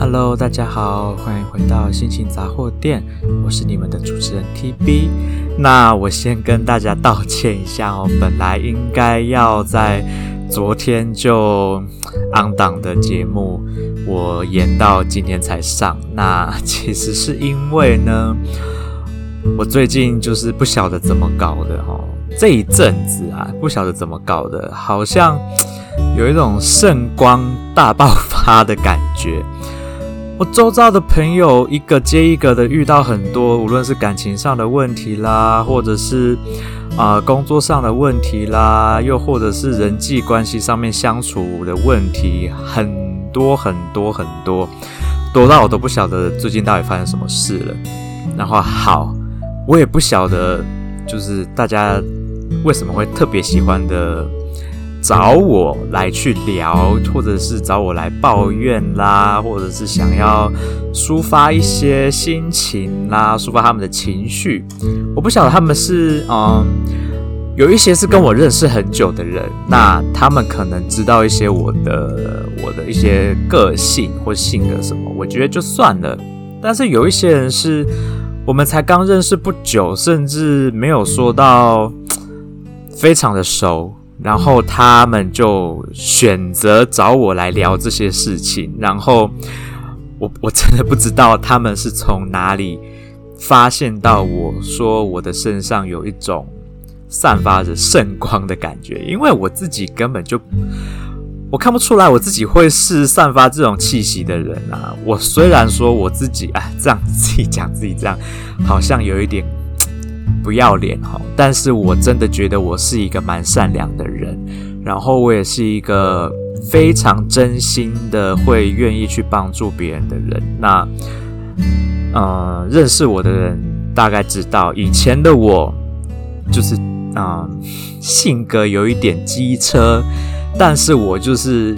Hello，大家好，欢迎回到心情杂货店，我是你们的主持人 TB。那我先跟大家道歉一下哦，本来应该要在昨天就 on 档的节目，我延到今天才上。那其实是因为呢，我最近就是不晓得怎么搞的哦，这一阵子啊，不晓得怎么搞的，好像有一种圣光大爆发的感觉。我周遭的朋友一个接一个的遇到很多，无论是感情上的问题啦，或者是啊、工作上的问题啦，又或者是人际关系上面相处的问题，很多很多很多，多到我都不晓得最近到底发生什么事了。然后好，我也不晓得，就是大家为什么会特别喜欢的。找我来去聊，或者是找我来抱怨啦，或者是想要抒发一些心情啦，抒发他们的情绪。我不晓得他们是嗯，有一些是跟我认识很久的人，那他们可能知道一些我的我的一些个性或性格什么，我觉得就算了。但是有一些人是我们才刚认识不久，甚至没有说到非常的熟。然后他们就选择找我来聊这些事情，然后我我真的不知道他们是从哪里发现到我说我的身上有一种散发着圣光的感觉，因为我自己根本就我看不出来我自己会是散发这种气息的人啊。我虽然说我自己啊，这样自己讲自己这样，好像有一点。不要脸哈，但是我真的觉得我是一个蛮善良的人，然后我也是一个非常真心的会愿意去帮助别人的人。那，呃，认识我的人大概知道，以前的我就是啊、性格有一点机车，但是我就是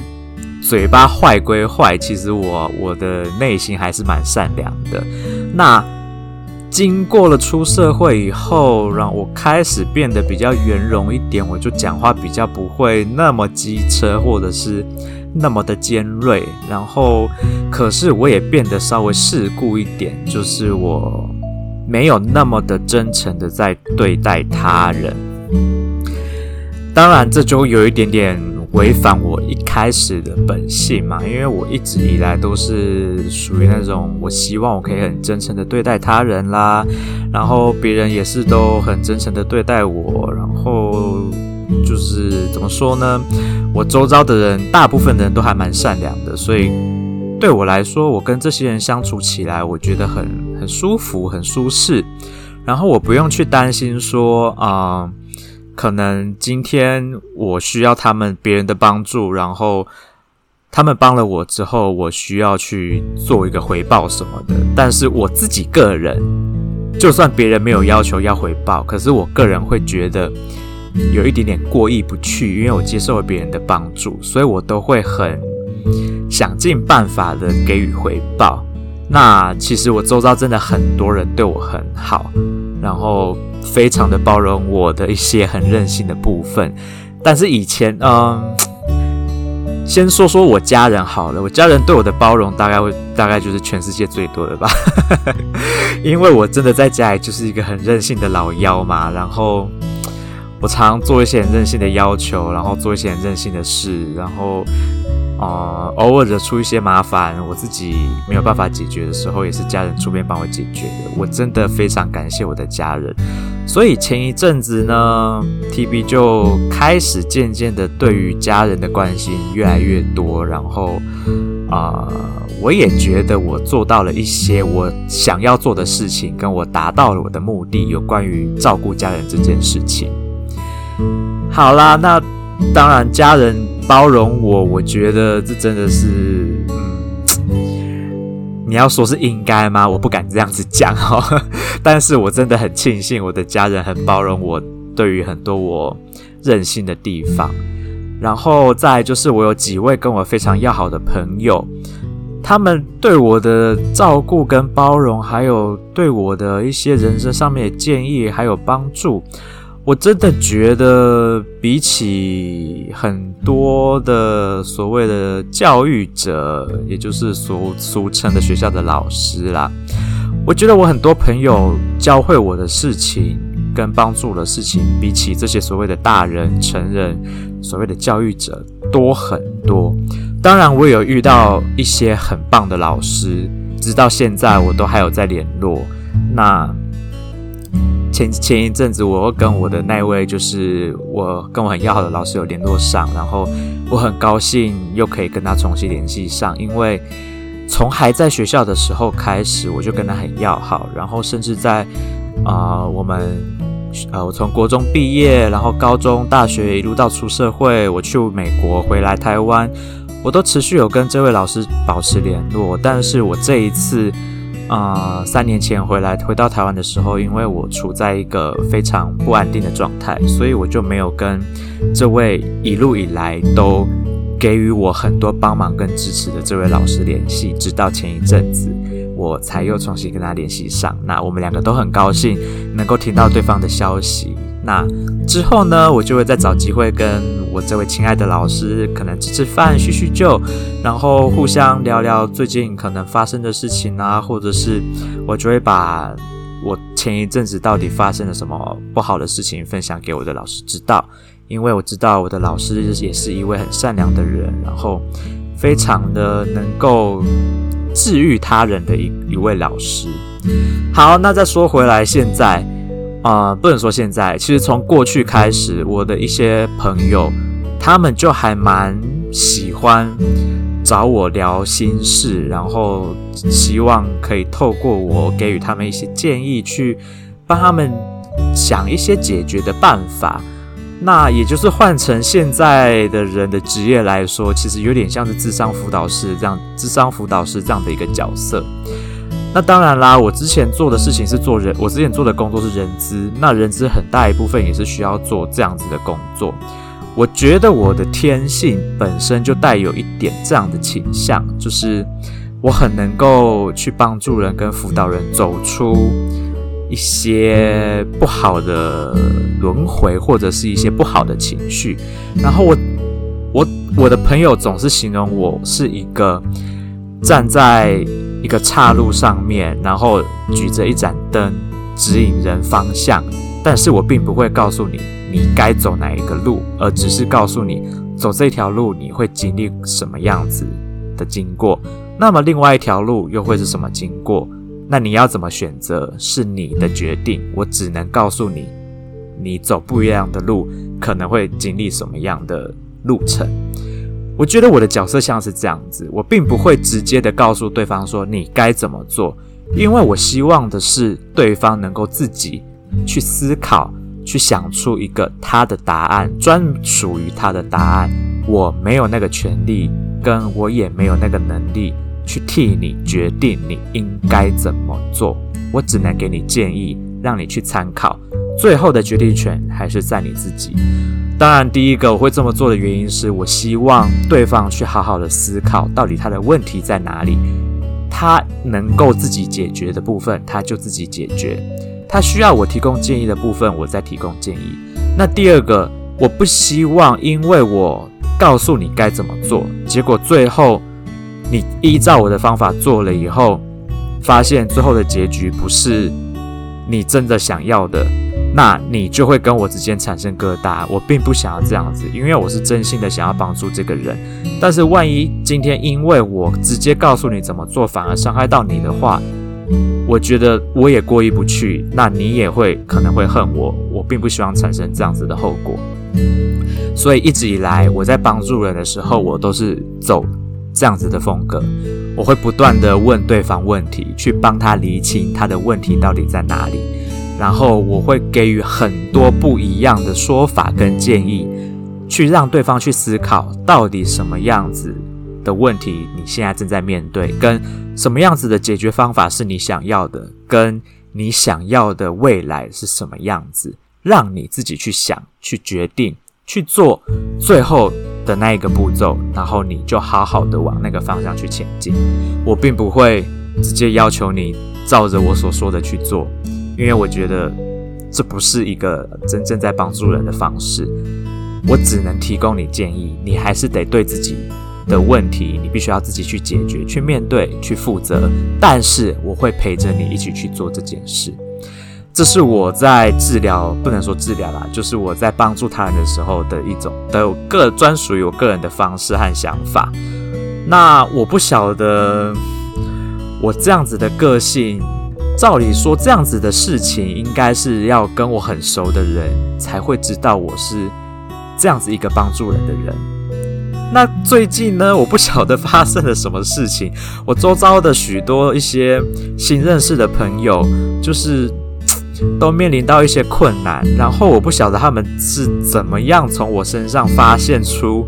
嘴巴坏归坏，其实我我的内心还是蛮善良的。那。经过了出社会以后，让我开始变得比较圆融一点，我就讲话比较不会那么机车，或者是那么的尖锐。然后，可是我也变得稍微世故一点，就是我没有那么的真诚的在对待他人。当然，这就有一点点。违反我一开始的本性嘛，因为我一直以来都是属于那种，我希望我可以很真诚的对待他人啦，然后别人也是都很真诚的对待我，然后就是怎么说呢？我周遭的人，大部分的人都还蛮善良的，所以对我来说，我跟这些人相处起来，我觉得很很舒服，很舒适，然后我不用去担心说啊。可能今天我需要他们别人的帮助，然后他们帮了我之后，我需要去做一个回报什么的。但是我自己个人，就算别人没有要求要回报，可是我个人会觉得有一点点过意不去，因为我接受了别人的帮助，所以我都会很想尽办法的给予回报。那其实我周遭真的很多人对我很好，然后。非常的包容我的一些很任性的部分，但是以前，嗯，先说说我家人好了，我家人对我的包容大概会大概就是全世界最多的吧，因为我真的在家里就是一个很任性的老妖嘛，然后 我常做一些很任性的要求，然后做一些很任性的事，然后。呃，偶尔惹出一些麻烦，我自己没有办法解决的时候，也是家人出面帮我解决的。我真的非常感谢我的家人。所以前一阵子呢，TB 就开始渐渐的对于家人的关心越来越多，然后啊、我也觉得我做到了一些我想要做的事情，跟我达到了我的目的，有关于照顾家人这件事情。好啦，那当然家人。包容我，我觉得这真的是，嗯，你要说是应该吗？我不敢这样子讲哈，但是我真的很庆幸我的家人很包容我，对于很多我任性的地方。然后再就是我有几位跟我非常要好的朋友，他们对我的照顾跟包容，还有对我的一些人生上面的建议还有帮助，我真的觉得，比起很多的所谓的教育者，也就是俗俗称的学校的老师啦，我觉得我很多朋友教会我的事情跟帮助的事情，比起这些所谓的大人、成人、所谓的教育者多很多。当然，我也有遇到一些很棒的老师，直到现在我都还有在联络。那。前前一阵子，我跟我的那位就是我跟我很要好的老师有联络上，然后我很高兴又可以跟他重新联系上，因为从还在学校的时候开始，我就跟他很要好，然后甚至在啊、我们呃我从国中毕业，然后高中、大学一路到出社会，我去美国回来台湾，我都持续有跟这位老师保持联络，但是我这一次。啊、三年前回来回到台湾的时候，因为我处在一个非常不安定的状态，所以我就没有跟这位一路以来都给予我很多帮忙跟支持的这位老师联系，直到前一阵子，我才又重新跟他联系上。那我们两个都很高兴能够听到对方的消息。那之后呢，我就会再找机会跟我这位亲爱的老师，可能吃吃饭、叙叙旧，然后互相聊聊最近可能发生的事情啊，或者是我就会把我前一阵子到底发生了什么不好的事情分享给我的老师知道，因为我知道我的老师也是一位很善良的人，然后非常的能够治愈他人的一一位老师。好，那再说回来，现在。啊、呃，不能说现在，其实从过去开始，我的一些朋友，他们就还蛮喜欢找我聊心事，然后希望可以透过我给予他们一些建议，去帮他们想一些解决的办法。那也就是换成现在的人的职业来说，其实有点像是智商辅导师这样，智商辅导师这样的一个角色。那当然啦，我之前做的事情是做人，我之前做的工作是人资，那人资很大一部分也是需要做这样子的工作。我觉得我的天性本身就带有一点这样的倾向，就是我很能够去帮助人跟辅导人走出一些不好的轮回，或者是一些不好的情绪。然后我我我的朋友总是形容我是一个站在。一个岔路上面，然后举着一盏灯指引人方向，但是我并不会告诉你你该走哪一个路，而只是告诉你走这条路你会经历什么样子的经过，那么另外一条路又会是什么经过？那你要怎么选择是你的决定，我只能告诉你，你走不一样的路可能会经历什么样的路程。我觉得我的角色像是这样子，我并不会直接的告诉对方说你该怎么做，因为我希望的是对方能够自己去思考，去想出一个他的答案，专属于他的答案。我没有那个权利，跟我也没有那个能力去替你决定你应该怎么做，我只能给你建议，让你去参考，最后的决定权还是在你自己。当然，第一个我会这么做的原因是我希望对方去好好的思考，到底他的问题在哪里，他能够自己解决的部分，他就自己解决；他需要我提供建议的部分，我再提供建议。那第二个，我不希望因为我告诉你该怎么做，结果最后你依照我的方法做了以后，发现最后的结局不是你真的想要的。那你就会跟我之间产生疙瘩，我并不想要这样子，因为我是真心的想要帮助这个人。但是万一今天因为我直接告诉你怎么做，反而伤害到你的话，我觉得我也过意不去，那你也会可能会恨我。我并不希望产生这样子的后果。所以一直以来我在帮助人的时候，我都是走这样子的风格，我会不断的问对方问题，去帮他厘清他的问题到底在哪里。然后我会给予很多不一样的说法跟建议，去让对方去思考到底什么样子的问题你现在正在面对，跟什么样子的解决方法是你想要的，跟你想要的未来是什么样子，让你自己去想、去决定、去做最后的那一个步骤，然后你就好好的往那个方向去前进。我并不会直接要求你照着我所说的去做。因为我觉得这不是一个真正在帮助人的方式。我只能提供你建议，你还是得对自己的问题，你必须要自己去解决、去面对、去负责。但是我会陪着你一起去做这件事。这是我在治疗，不能说治疗啦，就是我在帮助他人的时候的一种的个专属于我个人的方式和想法。那我不晓得，我这样子的个性，照理说这样子的事情，应该是要跟我很熟的人才会知道我是这样子一个帮助人的人。那最近呢，我不晓得发生了什么事情，我周遭的许多一些新认识的朋友，就是。都面临到一些困难，然后我不晓得他们是怎么样从我身上发现出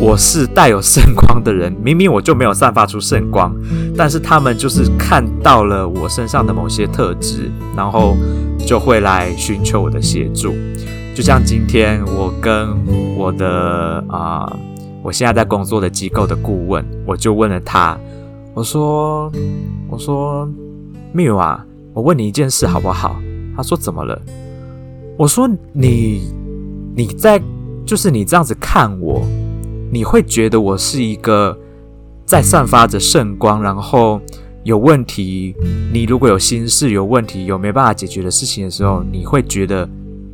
我是带有圣光的人。明明我就没有散发出圣光，但是他们就是看到了我身上的某些特质，然后就会来寻求我的协助。就像今天我跟我的啊、我现在在工作的机构的顾问，我就问了他，我说：“我说，密友啊，我问你一件事好不好？”他说：“怎么了？”我说：“你，你在，就是你这样子看我，你会觉得我是一个在散发着圣光，然后有问题。你如果有心事、有问题、有没办法解决的事情的时候，你会觉得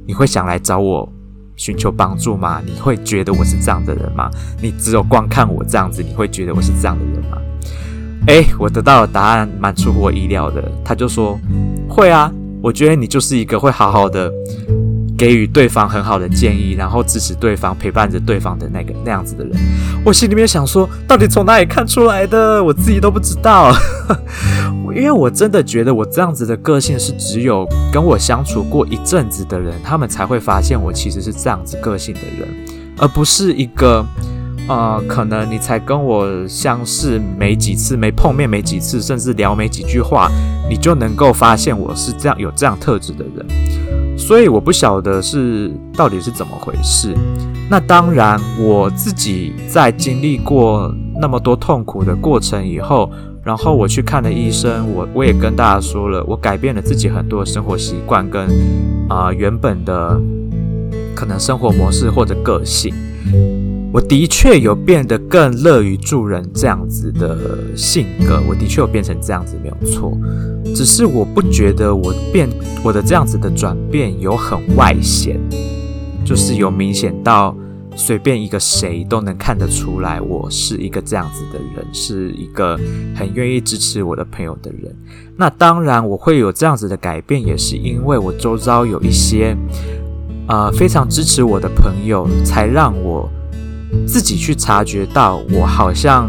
你会想来找我寻求帮助吗？你会觉得我是这样的人吗？你只有光看我这样子，你会觉得我是这样的人吗？”诶，我得到的答案蛮出乎我意料的。他就说：“会啊。”我觉得你就是一个会好好的给予对方很好的建议，然后支持对方、陪伴着对方的那个那样子的人。我心里面想说，到底从哪里看出来的？我自己都不知道。因为我真的觉得我这样子的个性是只有跟我相处过一阵子的人，他们才会发现我其实是这样子个性的人，而不是一个。呃，可能你才跟我相识没几次，没碰面没几次，甚至聊没几句话，你就能够发现我是这样有这样特质的人，所以我不晓得是到底是怎么回事。那当然，我自己在经历过那么多痛苦的过程以后，然后我去看了医生，我我也跟大家说了，我改变了自己很多的生活习惯跟啊、原本的可能生活模式或者个性。我的确有变得更乐于助人这样子的性格，我的确有变成这样子，没有错。只是我不觉得我变我的这样子的转变有很外显，就是有明显到随便一个谁都能看得出来，我是一个这样子的人，是一个很愿意支持我的朋友的人。那当然，我会有这样子的改变，也是因为我周遭有一些、呃、非常支持我的朋友，才让我。自己去察觉到，我好像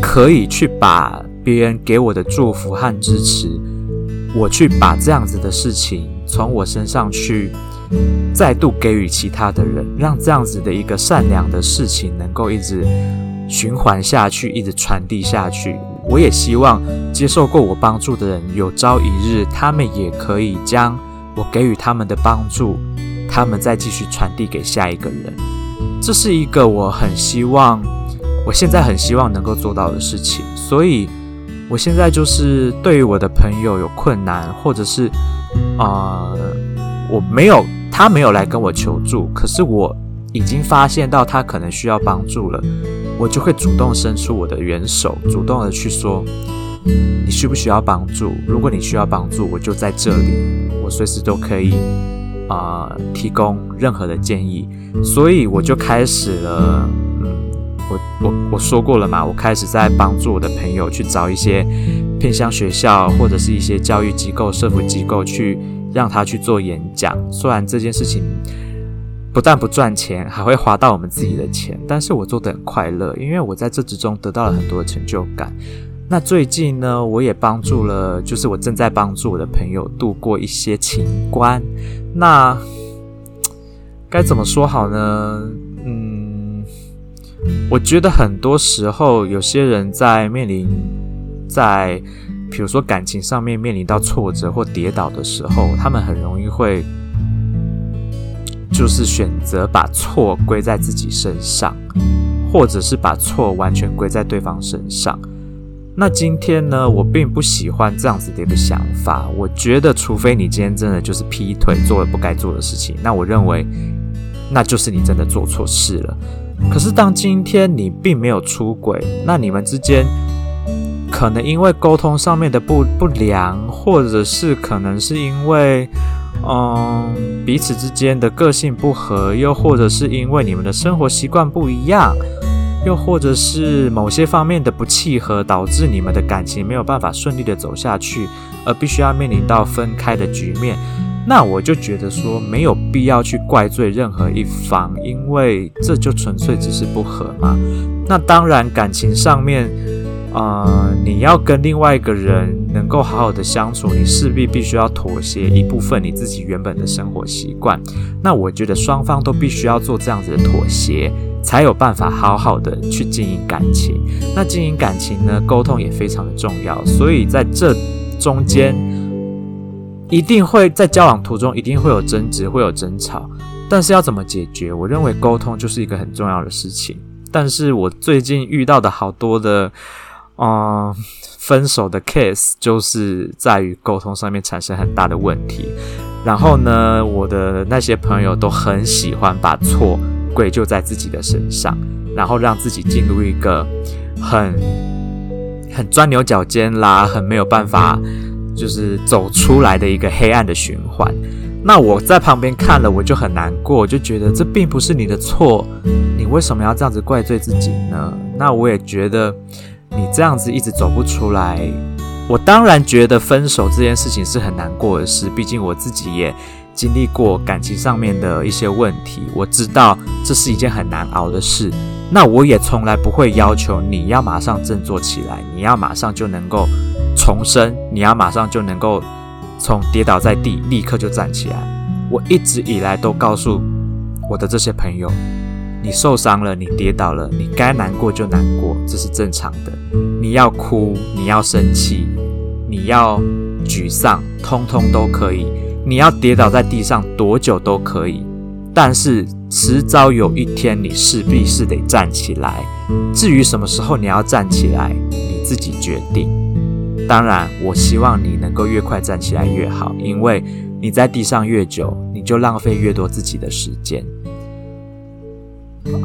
可以去把别人给我的祝福和支持，我去把这样子的事情从我身上去再度给予其他的人，让这样子的一个善良的事情能够一直循环下去，一直传递下去。我也希望接受过我帮助的人，有朝一日他们也可以将我给予他们的帮助，他们再继续传递给下一个人。这是一个我很希望，我现在很希望能够做到的事情。所以，我现在就是对于我的朋友有困难，或者是啊、我没有他没有来跟我求助，可是我已经发现到他可能需要帮助了，我就会主动伸出我的援手，主动的去说，你需不需要帮助？如果你需要帮助，我就在这里，我随时都可以。啊、呃，提供任何的建议，所以我就开始了。嗯，我我我说过了嘛，我开始在帮助我的朋友去找一些偏向学校或者是一些教育机构、社福机构去让他去做演讲。虽然这件事情不但不赚钱，还会花到我们自己的钱，但是我做的很快乐，因为我在这之中得到了很多的成就感。那最近呢，我也帮助了，就是我正在帮助我的朋友度过一些情关。那该怎么说好呢？嗯，我觉得很多时候，有些人在面临在，比如说感情上面面临到挫折或跌倒的时候，他们很容易会就是选择把错归在自己身上，或者是把错完全归在对方身上。那今天呢，我并不喜欢这样子的一个想法。我觉得，除非你今天真的就是劈腿，做了不该做的事情，那我认为那就是你真的做错事了。可是，当今天你并没有出轨，那你们之间可能因为沟通上面的不不良，或者是可能是因为嗯彼此之间的个性不合，又或者是因为你们的生活习惯不一样。又或者是某些方面的不契合，导致你们的感情没有办法顺利的走下去，而必须要面临到分开的局面，那我就觉得说没有必要去怪罪任何一方，因为这就纯粹只是不合嘛。那当然，感情上面，啊，你要跟另外一个人能够好好的相处，你势必必须要妥协一部分你自己原本的生活习惯。那我觉得双方都必须要做这样子的妥协。才有办法好好的去经营感情。那经营感情呢，沟通也非常的重要。所以在这中间，一定会在交往途中一定会有争执，会有争吵。但是要怎么解决？我认为沟通就是一个很重要的事情。但是我最近遇到的好多的，嗯，分手的 case，就是在于沟通上面产生很大的问题。然后呢，我的那些朋友都很喜欢把错。归咎在自己的身上，然后让自己进入一个很很钻牛角尖啦，很没有办法就是走出来的一个黑暗的循环。那我在旁边看了，我就很难过，我就觉得这并不是你的错，你为什么要这样子怪罪自己呢？那我也觉得你这样子一直走不出来，我当然觉得分手这件事情是很难过的事，毕竟我自己也。经历过感情上面的一些问题，我知道这是一件很难熬的事。那我也从来不会要求你要马上振作起来，你要马上就能够重生，你要马上就能够从跌倒在地立刻就站起来。我一直以来都告诉我的这些朋友，你受伤了，你跌倒了，你该难过就难过，这是正常的。你要哭，你要生气，你要沮丧，通通都可以。你要跌倒在地上多久都可以，但是迟早有一天你势必是得站起来。至于什么时候你要站起来，你自己决定。当然，我希望你能够越快站起来越好，因为你在地上越久，你就浪费越多自己的时间。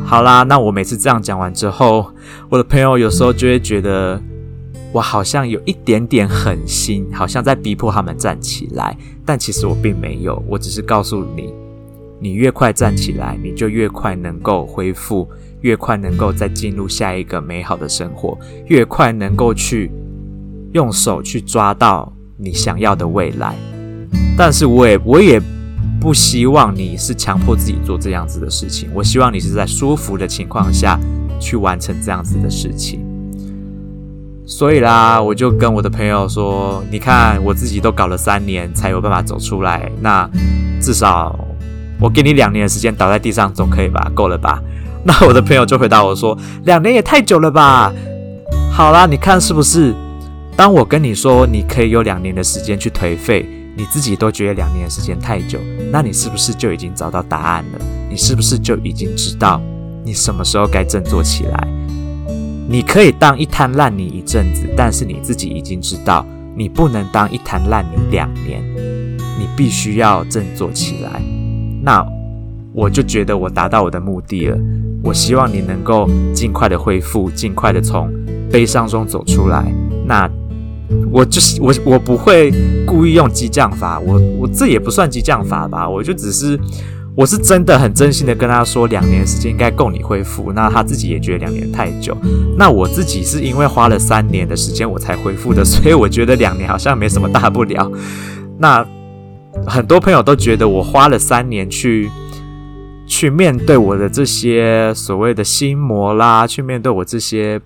好啦，那我每次这样讲完之后，我的朋友有时候就会觉得。我好像有一点点狠心，好像在逼迫他们站起来，但其实我并没有，我只是告诉你，你越快站起来，你就越快能够恢复，越快能够再进入下一个美好的生活，越快能够去用手去抓到你想要的未来。但是我也我也不希望你是强迫自己做这样子的事情，我希望你是在舒服的情况下去完成这样子的事情。所以啦，我就跟我的朋友说：“你看，我自己都搞了三年才有办法走出来，那至少我给你两年的时间倒在地上总可以吧？够了吧？” 那我的朋友就回答我说：“两年也太久了吧？”好啦，你看是不是？当我跟你说你可以有两年的时间去颓废，你自己都觉得两年的时间太久，那你是不是就已经找到答案了？你是不是就已经知道你什么时候该振作起来？你可以当一滩烂泥一阵子，但是你自己已经知道，你不能当一滩烂泥两年，你必须要振作起来。那我就觉得我达到我的目的了。我希望你能够尽快的恢复，尽快的从悲伤中走出来。那我就是我，我不会故意用激将法，我我这也不算激将法吧，我就只是。我是真的很真心的跟他说，两年时间应该够你恢复。那他自己也觉得两年太久。那我自己是因为花了三年的时间我才恢复的，所以我觉得两年好像没什么大不了。那很多朋友都觉得我花了三年去去面对我的这些所谓的心魔啦，去面对我这些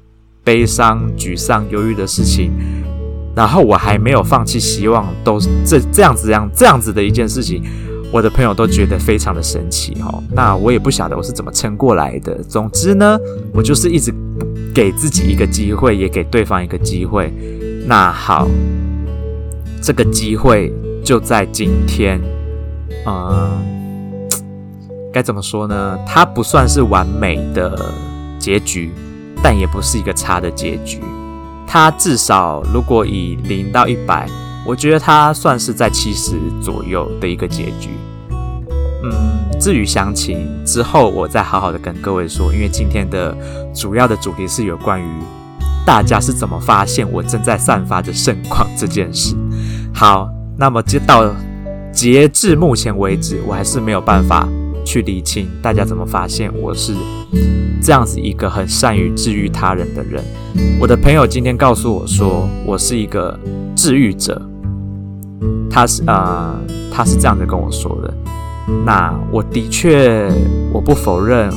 悲伤、沮丧、忧郁的事情，然后我还没有放弃希望，都这这样子样这样子的一件事情。我的朋友都觉得非常的神奇哦，那我也不晓得我是怎么撑过来的。总之呢，我就是一直给自己一个机会，也给对方一个机会。那好，这个机会就在今天。嗯，该怎么说呢？它不算是完美的结局，但也不是一个差的结局。他至少如果以零到一百，我觉得他算是在七十左右的一个结局。嗯，至于详情之后，我再好好的跟各位说，因为今天的主要的主题是有关于大家是怎么发现我正在散发着圣光这件事。好，那么接到截至目前为止，我还是没有办法。去理清大家怎么发现我是这样子一个很善于治愈他人的人。我的朋友今天告诉我说，我是一个治愈者。他是呃，他是这样子跟我说的。那我的确，我不否认，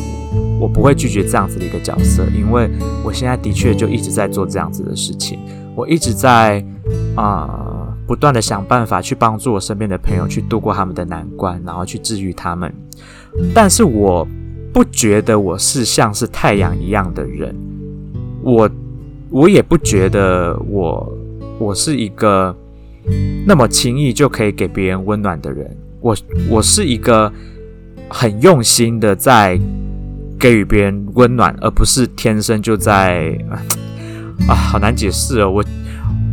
我不会拒绝这样子的一个角色，因为我现在的确就一直在做这样子的事情。我一直在啊。不断的想办法去帮助我身边的朋友去度过他们的难关，然后去治愈他们。但是我不觉得我是像是太阳一样的人，我我也不觉得我我是一个那么轻易就可以给别人温暖的人。我我是一个很用心的在给予别人温暖，而不是天生就在啊，好难解释哦，我。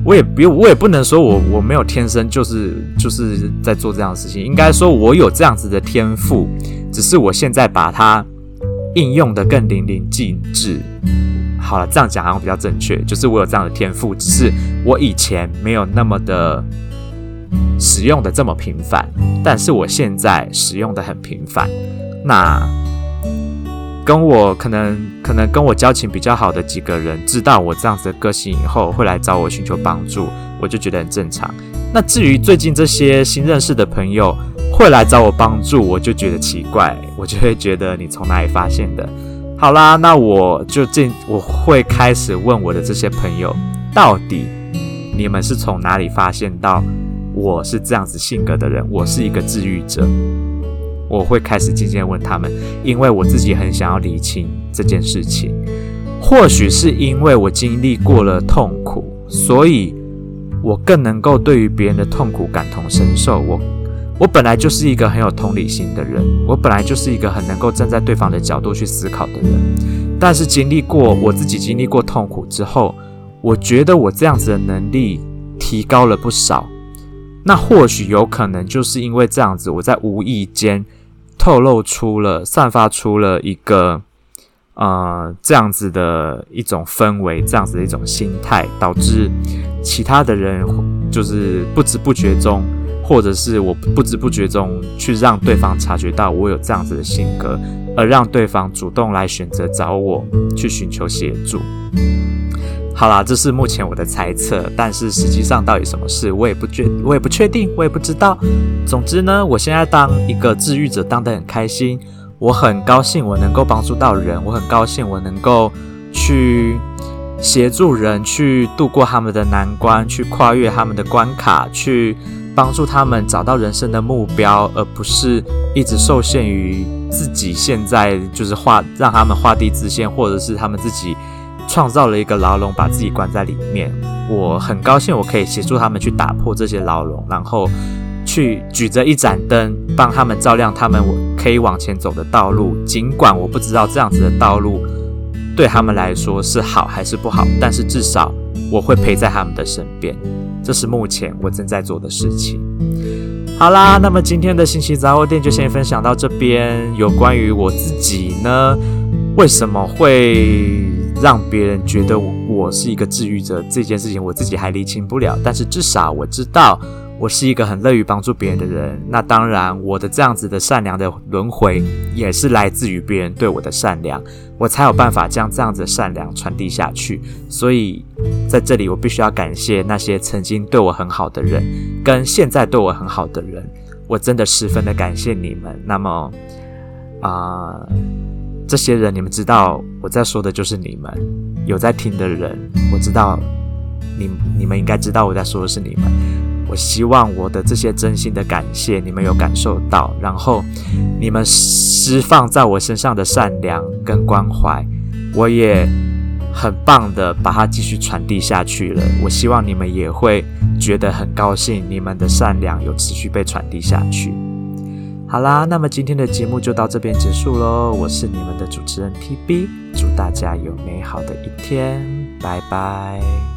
我也不，我也不能说我我没有天生就是就是在做这样的事情，应该说我有这样子的天赋，只是我现在把它应用得更淋漓尽致。好了，这样讲好像比较正确，就是我有这样的天赋，只是我以前没有那么的使用的这么频繁，但是我现在使用的很频繁。那。跟我可能可能跟我交情比较好的几个人，知道我这样子的个性以后，会来找我寻求帮助，我就觉得很正常。那至于最近这些新认识的朋友会来找我帮助，我就觉得奇怪，我就会觉得你从哪里发现的？好啦，那我就进，我会开始问我的这些朋友，到底你们是从哪里发现到我是这样子性格的人？我是一个治愈者。我会开始渐渐问他们，因为我自己很想要理清这件事情。或许是因为我经历过了痛苦，所以我更能够对于别人的痛苦感同身受。我我本来就是一个很有同理心的人，我本来就是一个很能够站在对方的角度去思考的人。但是经历过我自己经历过痛苦之后，我觉得我这样子的能力提高了不少。那或许有可能就是因为这样子，我在无意间。透露出了，散发出了一个，呃，这样子的一种氛围，这样子的一种心态，导致其他的人就是不知不觉中，或者是我不知不觉中去让对方察觉到我有这样子的性格，而让对方主动来选择找我去寻求协助。好啦，这是目前我的猜测，但是实际上到底什么事，我也不确，我也不确定，我也不知道。总之呢，我现在当一个治愈者，当得很开心，我很高兴我能够帮助到人，我很高兴我能够去协助人去度过他们的难关，去跨越他们的关卡，去帮助他们找到人生的目标，而不是一直受限于自己现在就是画，让他们画地自限，或者是他们自己。创造了一个牢笼，把自己关在里面。我很高兴，我可以协助他们去打破这些牢笼，然后去举着一盏灯，帮他们照亮他们可以往前走的道路。尽管我不知道这样子的道路对他们来说是好还是不好，但是至少我会陪在他们的身边。这是目前我正在做的事情。好啦，那么今天的信息杂货店就先分享到这边。有关于我自己呢，为什么会让别人觉得我是一个治愈者这件事情，我自己还理清不了。但是至少我知道，我是一个很乐于帮助别人的人。那当然，我的这样子的善良的轮回，也是来自于别人对我的善良，我才有办法将这样子的善良传递下去。所以在这里，我必须要感谢那些曾经对我很好的人，跟现在对我很好的人，我真的十分的感谢你们。那么，啊、呃。这些人，你们知道我在说的就是你们有在听的人，我知道你你们应该知道我在说的是你们。我希望我的这些真心的感谢你们有感受到，然后你们释放在我身上的善良跟关怀，我也很棒的把它继续传递下去了。我希望你们也会觉得很高兴，你们的善良有持续被传递下去。好啦，那么今天的节目就到这边结束喽。我是你们的主持人 TB，祝大家有美好的一天，拜拜。